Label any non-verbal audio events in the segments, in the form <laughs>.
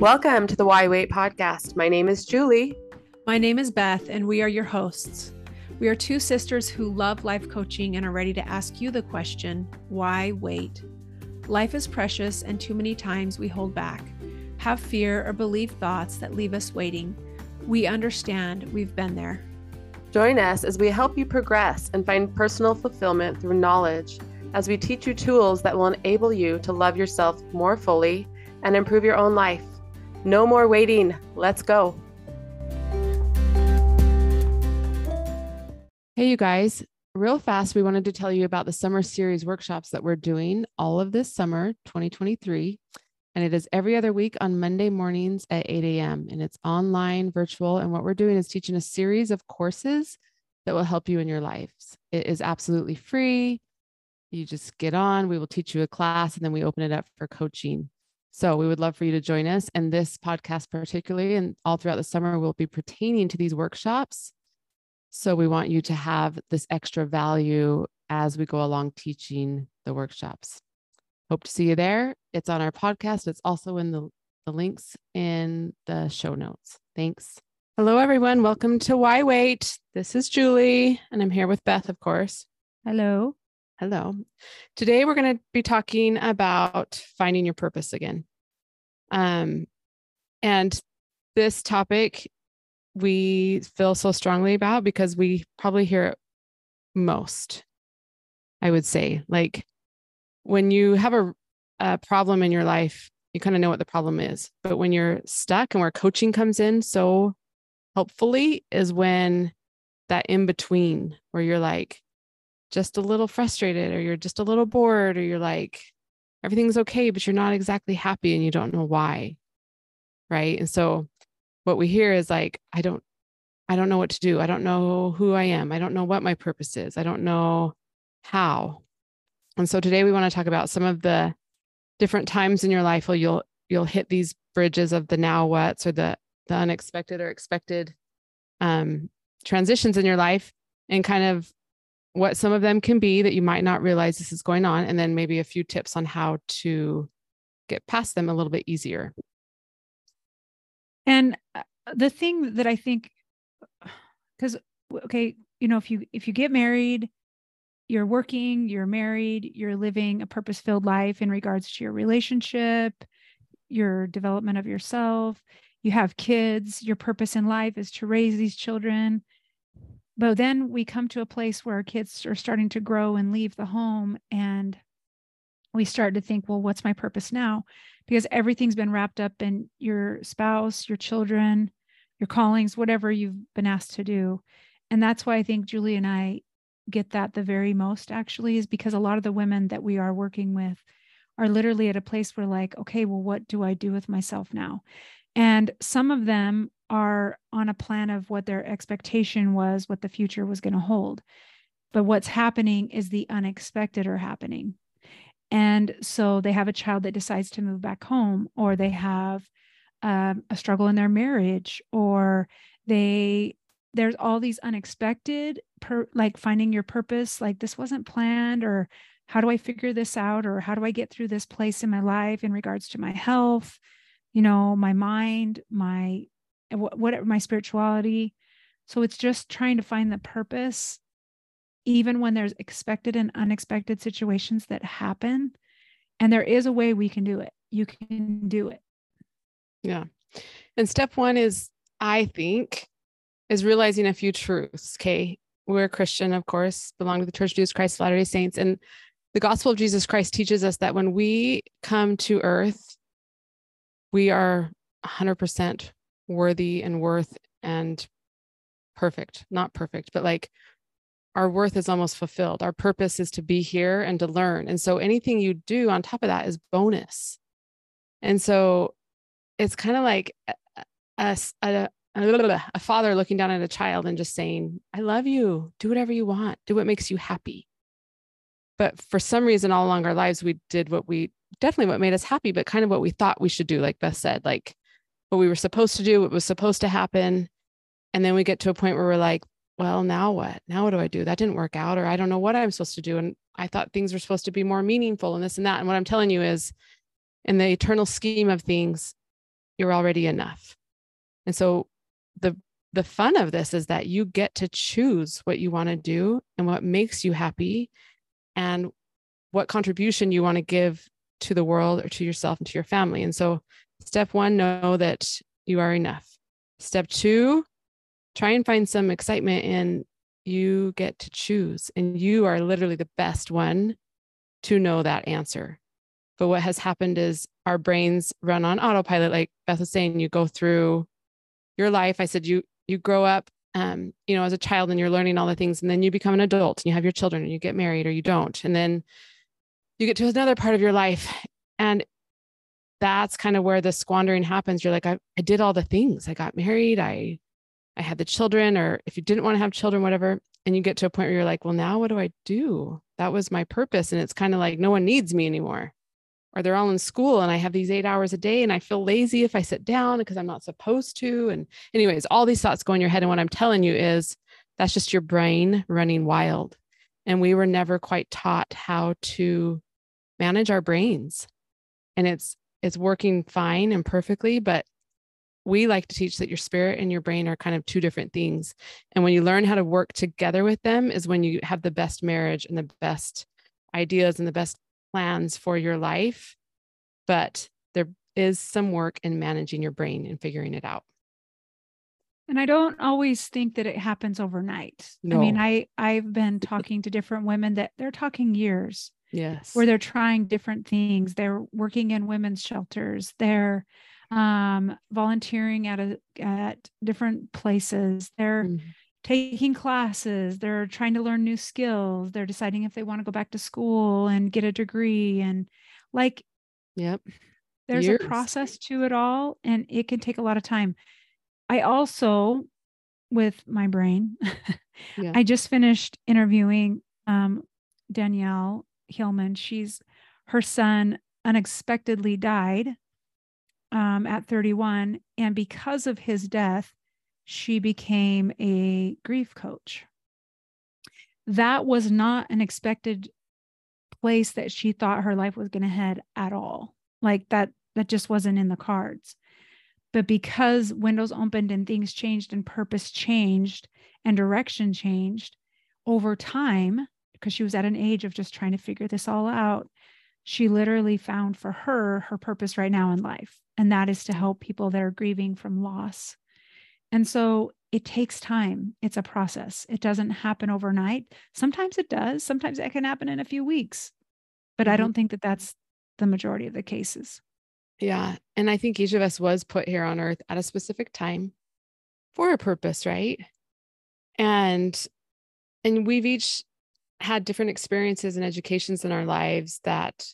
Welcome to the Why Wait podcast. My name is Julie. My name is Beth, and we are your hosts. We are two sisters who love life coaching and are ready to ask you the question why wait? Life is precious, and too many times we hold back, have fear, or believe thoughts that leave us waiting. We understand, we've been there. Join us as we help you progress and find personal fulfillment through knowledge, as we teach you tools that will enable you to love yourself more fully and improve your own life. No more waiting. Let's go. Hey, you guys, real fast, we wanted to tell you about the summer series workshops that we're doing all of this summer, 2023. And it is every other week on Monday mornings at 8 a.m. And it's online, virtual. And what we're doing is teaching a series of courses that will help you in your lives. It is absolutely free. You just get on, we will teach you a class, and then we open it up for coaching. So we would love for you to join us. And this podcast, particularly, and all throughout the summer, will be pertaining to these workshops. So we want you to have this extra value as we go along teaching the workshops. Hope to see you there. It's on our podcast. It's also in the, the links in the show notes. Thanks. Hello, everyone. Welcome to Why Wait. This is Julie, and I'm here with Beth, of course. Hello. Hello. Today we're going to be talking about finding your purpose again. Um, and this topic we feel so strongly about because we probably hear it most. I would say, like when you have a, a problem in your life, you kind of know what the problem is. But when you're stuck and where coaching comes in so helpfully is when that in between where you're like, just a little frustrated or you're just a little bored or you're like everything's okay but you're not exactly happy and you don't know why right? And so what we hear is like i don't i don't know what to do. I don't know who i am. I don't know what my purpose is. I don't know how. And so today we want to talk about some of the different times in your life where you'll you'll hit these bridges of the now what's or the the unexpected or expected um, transitions in your life and kind of what some of them can be that you might not realize this is going on, and then maybe a few tips on how to get past them a little bit easier. And uh, the thing that I think, because okay, you know, if you if you get married, you're working, you're married, you're living a purpose-filled life in regards to your relationship, your development of yourself. You have kids. Your purpose in life is to raise these children but then we come to a place where our kids are starting to grow and leave the home and we start to think well what's my purpose now? Because everything's been wrapped up in your spouse your children your callings whatever you've been asked to do. And that's why i think julie and i get that the very most actually is because a lot of the women that we are working with are literally at a place where like okay well what do i do with myself now? And some of them are on a plan of what their expectation was, what the future was going to hold. But what's happening is the unexpected are happening. And so they have a child that decides to move back home, or they have um, a struggle in their marriage, or they there's all these unexpected per, like finding your purpose like this wasn't planned or how do i figure this out or how do i get through this place in my life in regards to my health you know my mind my what, what my spirituality. So it's just trying to find the purpose, even when there's expected and unexpected situations that happen. And there is a way we can do it. You can do it. Yeah. And step one is, I think, is realizing a few truths. Okay. We're a Christian, of course, belong to the Church of Jesus Christ of Latter day Saints. And the gospel of Jesus Christ teaches us that when we come to earth, we are 100% worthy and worth and perfect, not perfect, but like our worth is almost fulfilled. Our purpose is to be here and to learn. And so anything you do on top of that is bonus. And so it's kind of like a, a, a, a, father looking down at a child and just saying, I love you. Do whatever you want. Do what makes you happy. But for some reason, all along our lives, we did what we definitely what made us happy, but kind of what we thought we should do, like Beth said, like what we were supposed to do, what was supposed to happen. And then we get to a point where we're like, well, now what? Now what do I do? That didn't work out, or I don't know what I'm supposed to do. And I thought things were supposed to be more meaningful and this and that. And what I'm telling you is, in the eternal scheme of things, you're already enough. And so the the fun of this is that you get to choose what you want to do and what makes you happy and what contribution you want to give to the world or to yourself and to your family. And so step 1 know that you are enough. Step 2 try and find some excitement in you get to choose and you are literally the best one to know that answer. But what has happened is our brains run on autopilot. Like Beth was saying, you go through your life. I said, you, you grow up, um, you know, as a child and you're learning all the things. And then you become an adult and you have your children and you get married or you don't. And then you get to another part of your life. And that's kind of where the squandering happens. You're like, I, I did all the things. I got married. I I had the children, or if you didn't want to have children, whatever. And you get to a point where you're like, well, now what do I do? That was my purpose. And it's kind of like no one needs me anymore. Or they're all in school and I have these eight hours a day and I feel lazy if I sit down because I'm not supposed to. And, anyways, all these thoughts go in your head. And what I'm telling you is that's just your brain running wild. And we were never quite taught how to manage our brains. And it's, it's working fine and perfectly, but we like to teach that your spirit and your brain are kind of two different things. And when you learn how to work together with them, is when you have the best marriage and the best ideas and the best plans for your life. But there is some work in managing your brain and figuring it out. And I don't always think that it happens overnight. No. I mean, I I've been <laughs> talking to different women that they're talking years Yes. where they're trying different things. They're working in women's shelters. They're um, volunteering at a at different places. They're Mhm. taking classes. They're trying to learn new skills. They're deciding if they want to go back to school and get a degree. And like Yep. there's Years. a process to it all, and it can take a lot of time. I also, with my brain, <laughs> Yeah. I just finished interviewing um, Danielle Hillman. She's her son unexpectedly died um, at 31, and because of his death, she became a grief coach. That was not an expected place that she thought her life was going to head at all. Like that, that just wasn't in the cards. But because windows opened and things changed and purpose changed and direction changed over time, because she was at an age of just trying to figure this all out, she literally found for her her purpose right now in life. And that is to help people that are grieving from loss. And so it takes time. It's a process. It doesn't happen overnight. Sometimes it does. Sometimes it can happen in a few weeks. But I don't mm-hmm. think that that's the majority of the cases. Yeah. And I think each of us was put here on earth at a specific time for a purpose, right? And and we've each had different experiences and educations in our lives that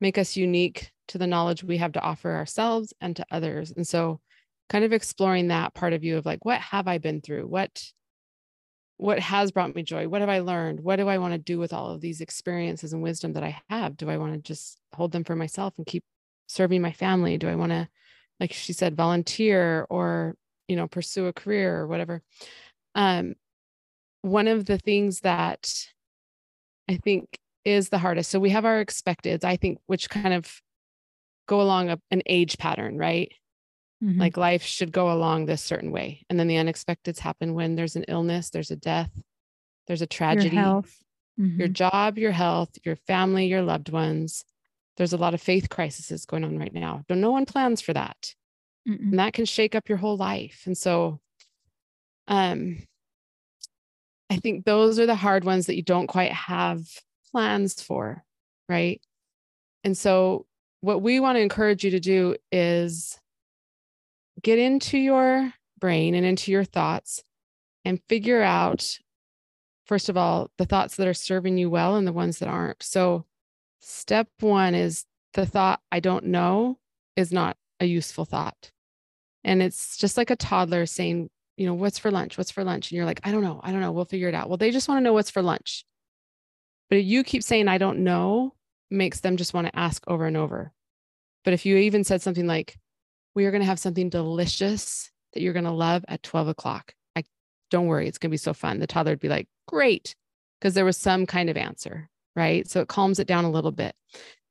make us unique to the knowledge we have to offer ourselves and to others. And so kind of exploring that part of you of like what have I been through? What what has brought me joy? What have I learned? What do I want to do with all of these experiences and wisdom that I have? Do I want to just hold them for myself and keep serving my family? Do I want to, like she said, volunteer or, you know, pursue a career or whatever? Um, one of the things that I think is the hardest. So we have our expecteds, I think, which kind of go along a, an age pattern, right? Mhm. Like life should go along this certain way. And then the unexpecteds happen when there's an illness, there's a death, there's a tragedy, your health. your job, your health, your family, your loved ones. There's a lot of faith crises going on right now. But no one plans for that. Mm-mm. And that can shake up your whole life. And so um I think those are the hard ones that you don't quite have plans for, right? And so what we want to encourage you to do is get into your brain and into your thoughts and figure out first of all the thoughts that are serving you well and the ones that aren't. So step 1 is the thought I don't know is not a useful thought. And it's just like a toddler saying, you know, what's for lunch? What's for lunch? And you're like, I don't know. I don't know. We'll figure it out. Well, they just want to know what's for lunch. But you keep saying, I don't know, makes them just want to ask over and over. But if you even said something like, we are going to have something delicious that you're going to love at 12 o'clock. I don't worry. It's going to be so fun. The toddler would be like, great. Because there was some kind of answer, right? So it calms it down a little bit.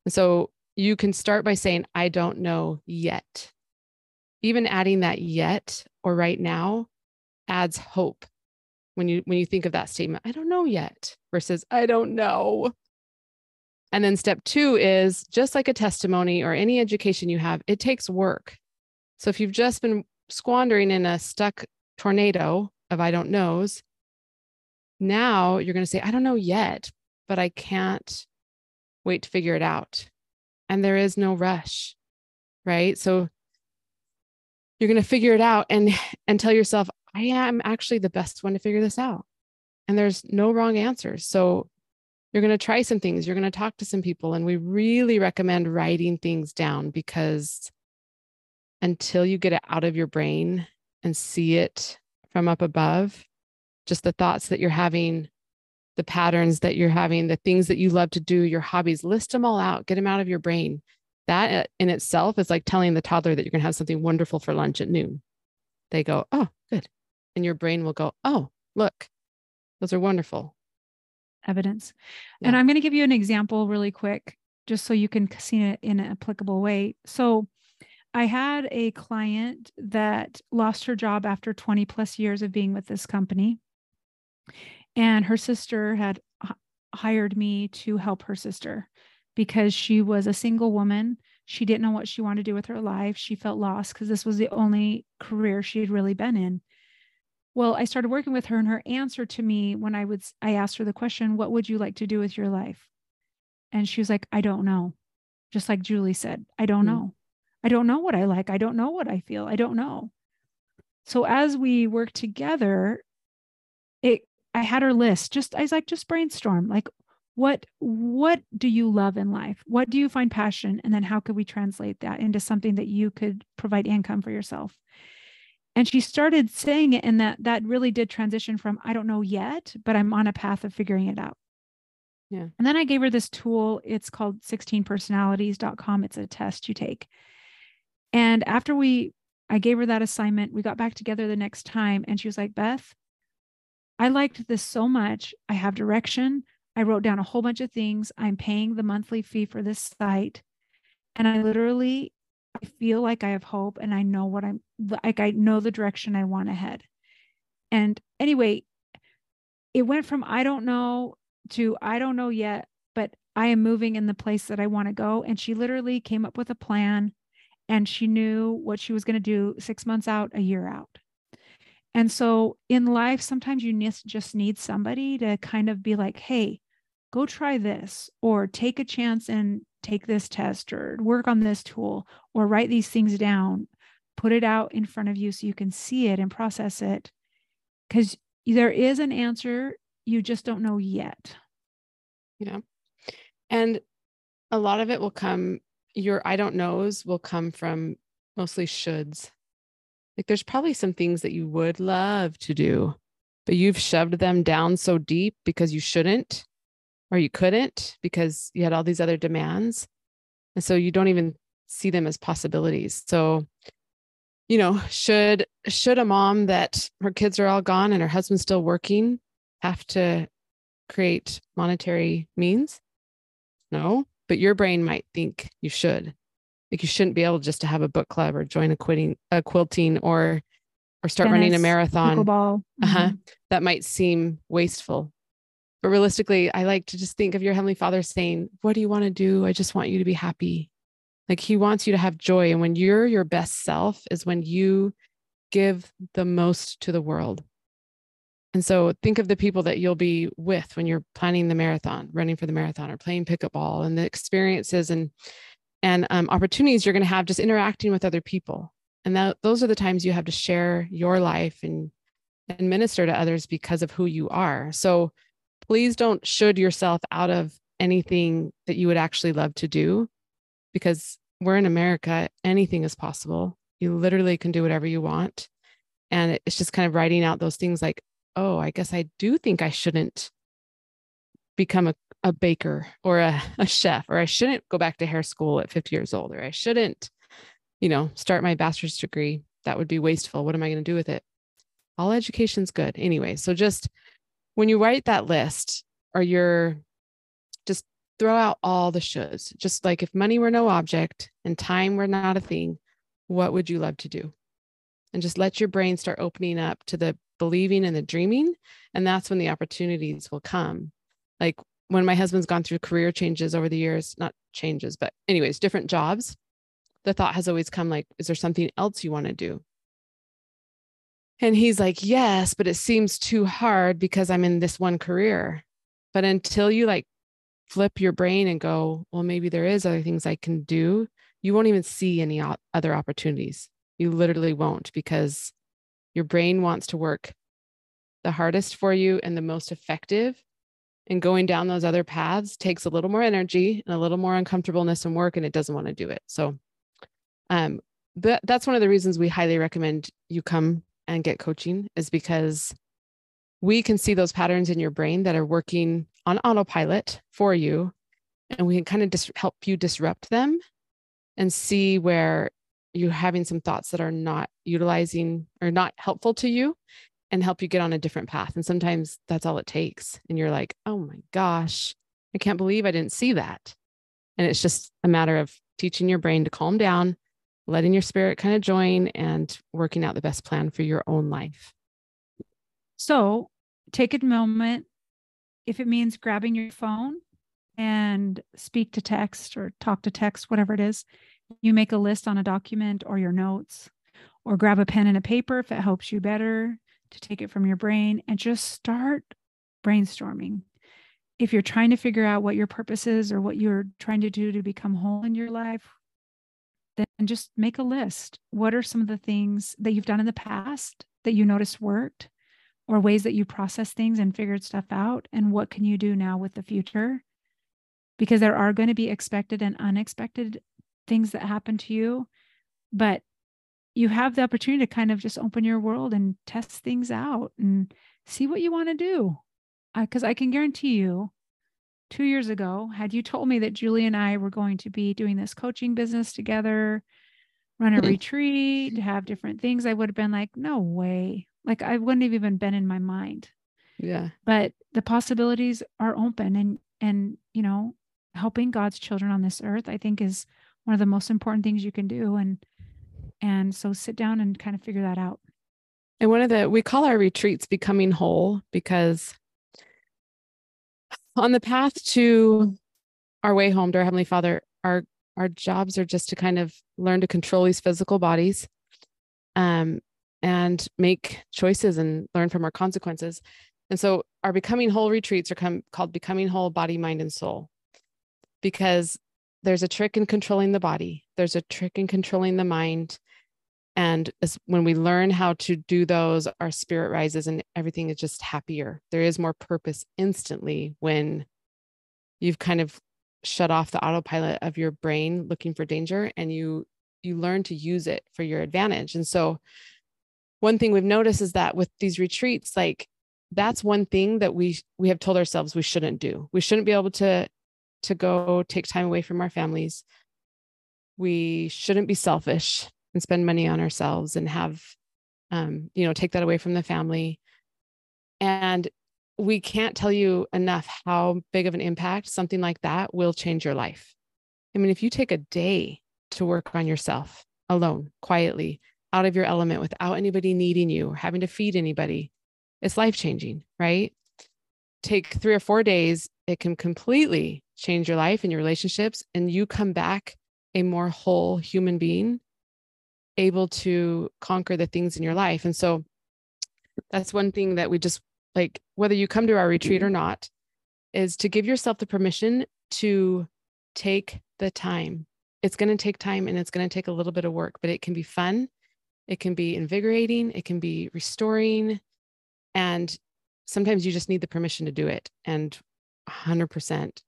And so you can start by saying, I don't know yet. even adding that yet or right now adds hope when you when you think of that statement i don't know yet versus i don't know. And then step 2 is just like a testimony or any education you have it takes work. So if you've just been squandering in a stuck tornado of i don't knows now you're going to say i don't know yet but i can't wait to figure it out. And there is no rush right? So you're going to figure it out and and tell yourself i am actually the best one to figure this out. And there's no wrong answers. So you're going to try some things. You're going to talk to some people. And we really recommend writing things down because until you get it out of your brain and see it from up above just the thoughts that you're having the patterns that you're having the things that you love to do your hobbies list them all out. Get them out of your brain. That uh, in itself is like telling the toddler that you're going to have something wonderful for lunch at noon. They go, oh, good. And your brain will go, oh, look, those are wonderful. Evidence. Yeah. And I'm going to give you an example really quick, just so you can see it in an applicable way. So I had a client that lost her job after 20 plus years of being with this company. And her sister had hired me to help her sister because she was a single woman. She didn't know what she wanted to do with her life. She felt lost because this was the only career she had really been in. Well, I started working with her, and her answer to me when I would I asked her the question, "What would you like to do with your life?" And she was like, "I don't know." Just like Julie said, "I don't mm-hmm. know. I don't know what I like. I don't know what I feel. I don't know." So as we worked together, it I had her list. Just I was like, just brainstorm. Like, what what do you love in life what do you find passion and then how could we translate that into something that you could provide income for yourself and she started saying it and that that really did transition from i don't know yet but i'm on a path of figuring it out. Yeah. And then i gave her this tool. It's called 16personalities.com it's a test you take. And after we i gave her that assignment we got back together the next time and she was like beth i liked this so much. I have direction. I wrote down a whole bunch of things. I'm paying the monthly fee for this site. And I literally feel like I have hope and I know what I'm like I know the direction I want to head. And anyway, it went from I don't know to I don't know yet, but I am moving in the place that I want to go. And she literally came up with a plan and she knew what she was going to do six months out, a year out. And so in life, sometimes you just need somebody to kind of be like, hey, go try this or take a chance and take this test or work on this tool or write these things down put it out in front of you so you can see it and process it. Because there is an answer you just don't know yet. Yeah. And a lot of it will come your i don't knows will come from mostly shoulds. Like there's probably some things that you would love to do but you've shoved them down so deep because you shouldn't or you couldn't because you had all these other demands. And so you don't even see them as possibilities. So, you know, should should a mom that her kids are all gone and her husband's still working have to create monetary means? No, but your brain might think you should. Like you shouldn't be able just to have a book club or join a quitting a quilting or or start Tennis, running a marathon. Pickleball. Uh-huh. Mm-hmm. That might seem wasteful but realistically, I like to just think of your Heavenly Father saying, What do you want to do? I just want you to be happy. Like He wants you to have joy. And when you're your best self, is when you give the most to the world. And so think of the people that you'll be with when you're planning the marathon, running for the marathon, or playing pickup ball, and the experiences and and um, opportunities you're going to have just interacting with other people. And that those are the times you have to share your life and and minister to others because of who you are. So please don't should yourself out of anything that you would actually love to do because we're in America, anything is possible. You literally can do whatever you want. And it's just kind of writing out those things like, oh, I guess I do think I shouldn't become a, a baker or a, a chef, or I shouldn't go back to hair school at 50 years old, or I shouldn't, you know, start my bachelor's degree. That would be wasteful. What am I going to do with it? All education's good anyway. So just when you write that list or you're just throw out all the shoulds, just like if money were no object and time were not a thing, what would you love to do? And just let your brain start opening up to the believing and the dreaming. And that's when the opportunities will come. Like when my husband's gone through career changes over the years, not changes, but anyways, different jobs, the thought has always come like, is there something else you want to do? And he's like, yes, but it seems too hard because I'm in this one career. But until you like flip your brain and go, well, maybe there is other things I can do, you won't even see any other opportunities. You literally won't because your brain wants to work the hardest for you and the most effective. And going down those other paths takes a little more energy and a little more uncomfortableness and work, and it doesn't want to do it. So, um, that, that's one of the reasons we highly recommend you come and get coaching is because we can see those patterns in your brain that are working on autopilot for you and we can kind of dis- help you disrupt them and see where you're having some thoughts that are not utilizing or not helpful to you and help you get on a different path. And sometimes that's all it takes and you're like oh my gosh i can't believe i didn't see that. And it's just a matter of teaching your brain to calm down letting your spirit kind of join and working out the best plan for your own life. So take a moment. If it means grabbing your phone and speak to text or talk to text, whatever it is, you make a list on a document or your notes, or grab a pen and a paper if it helps you better to take it from your brain and just start brainstorming. If you're trying to figure out what your purpose is or what you're trying to do to become whole in your life, then just make a list. What are some of the things that you've done in the past that you noticed worked, or ways that you process things and figured stuff out? And what can you do now with the future? Because there are going to be expected and unexpected things that happen to you, but you have the opportunity to kind of just open your world and test things out and see what you want to do. Because I, I can guarantee you, two years ago, had you told me that Julie and I were going to be doing this coaching business together, run a mm-hmm. retreat, have different things, I would have been like, no way. Like I wouldn't have even been in my mind. Yeah. But the possibilities are open and and you know, helping God's children on this earth, I think is one of the most important things you can do. And and so sit down and kind of figure that out. And one of the we call our retreats becoming whole because on the path to our way home to our heavenly father our our jobs are just to kind of learn to control these physical bodies um, and make choices and learn from our consequences. And so our becoming whole retreats are come, called becoming whole body mind and soul because there's a trick in controlling the body. There's a trick in controlling the mind and when we learn how to do those our spirit rises and everything is just happier. There is more purpose instantly when you've kind of shut off the autopilot of your brain looking for danger and you you learn to use it for your advantage. And so one thing we've noticed is that with these retreats like that's one thing that we we have told ourselves we shouldn't do. We shouldn't be able to to go take time away from our families. We shouldn't be selfish and spend money on ourselves and have um, you know take that away from the family. And we can't tell you enough how big of an impact something like that will change your life. I mean if you take a day to work on yourself alone quietly out of your element without anybody needing you or having to feed anybody it's life changing right? Take three or four days it can completely change your life and your relationships and you come back a more whole human being able to conquer the things in your life. And so that's one thing that we just like, whether you come to our retreat or not, is to give yourself the permission to take the time. It's going to take time and it's going to take a little bit of work, but it can be fun. It can be invigorating. It can be restoring. And sometimes you just need the permission to do it. And 100%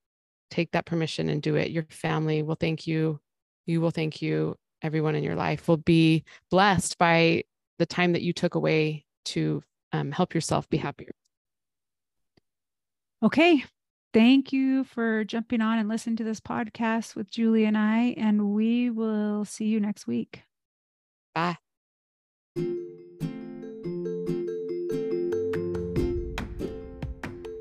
take that permission and do it. Your family will thank you. You will thank you everyone in your life will be blessed by the time that you took away to um, help yourself be happier. Okay. Thank you for jumping on and listening to this podcast with Julie and I, and we will see you next week. Bye.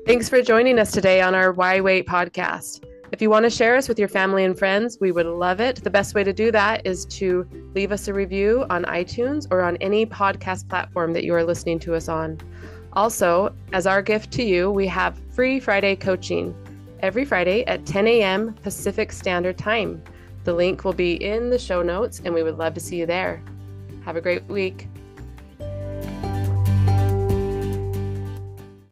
Thanks for joining us today on our Why Wait podcast. If you want to share us with your family and friends, we would love it. The best way to do that is to leave us a review on iTunes or on any podcast platform that you are listening to us on. Also, as our gift to you, we have free Friday coaching every Friday at 10 a.m. Pacific Standard Time. The link will be in the show notes, and we would love to see you there. Have a great week.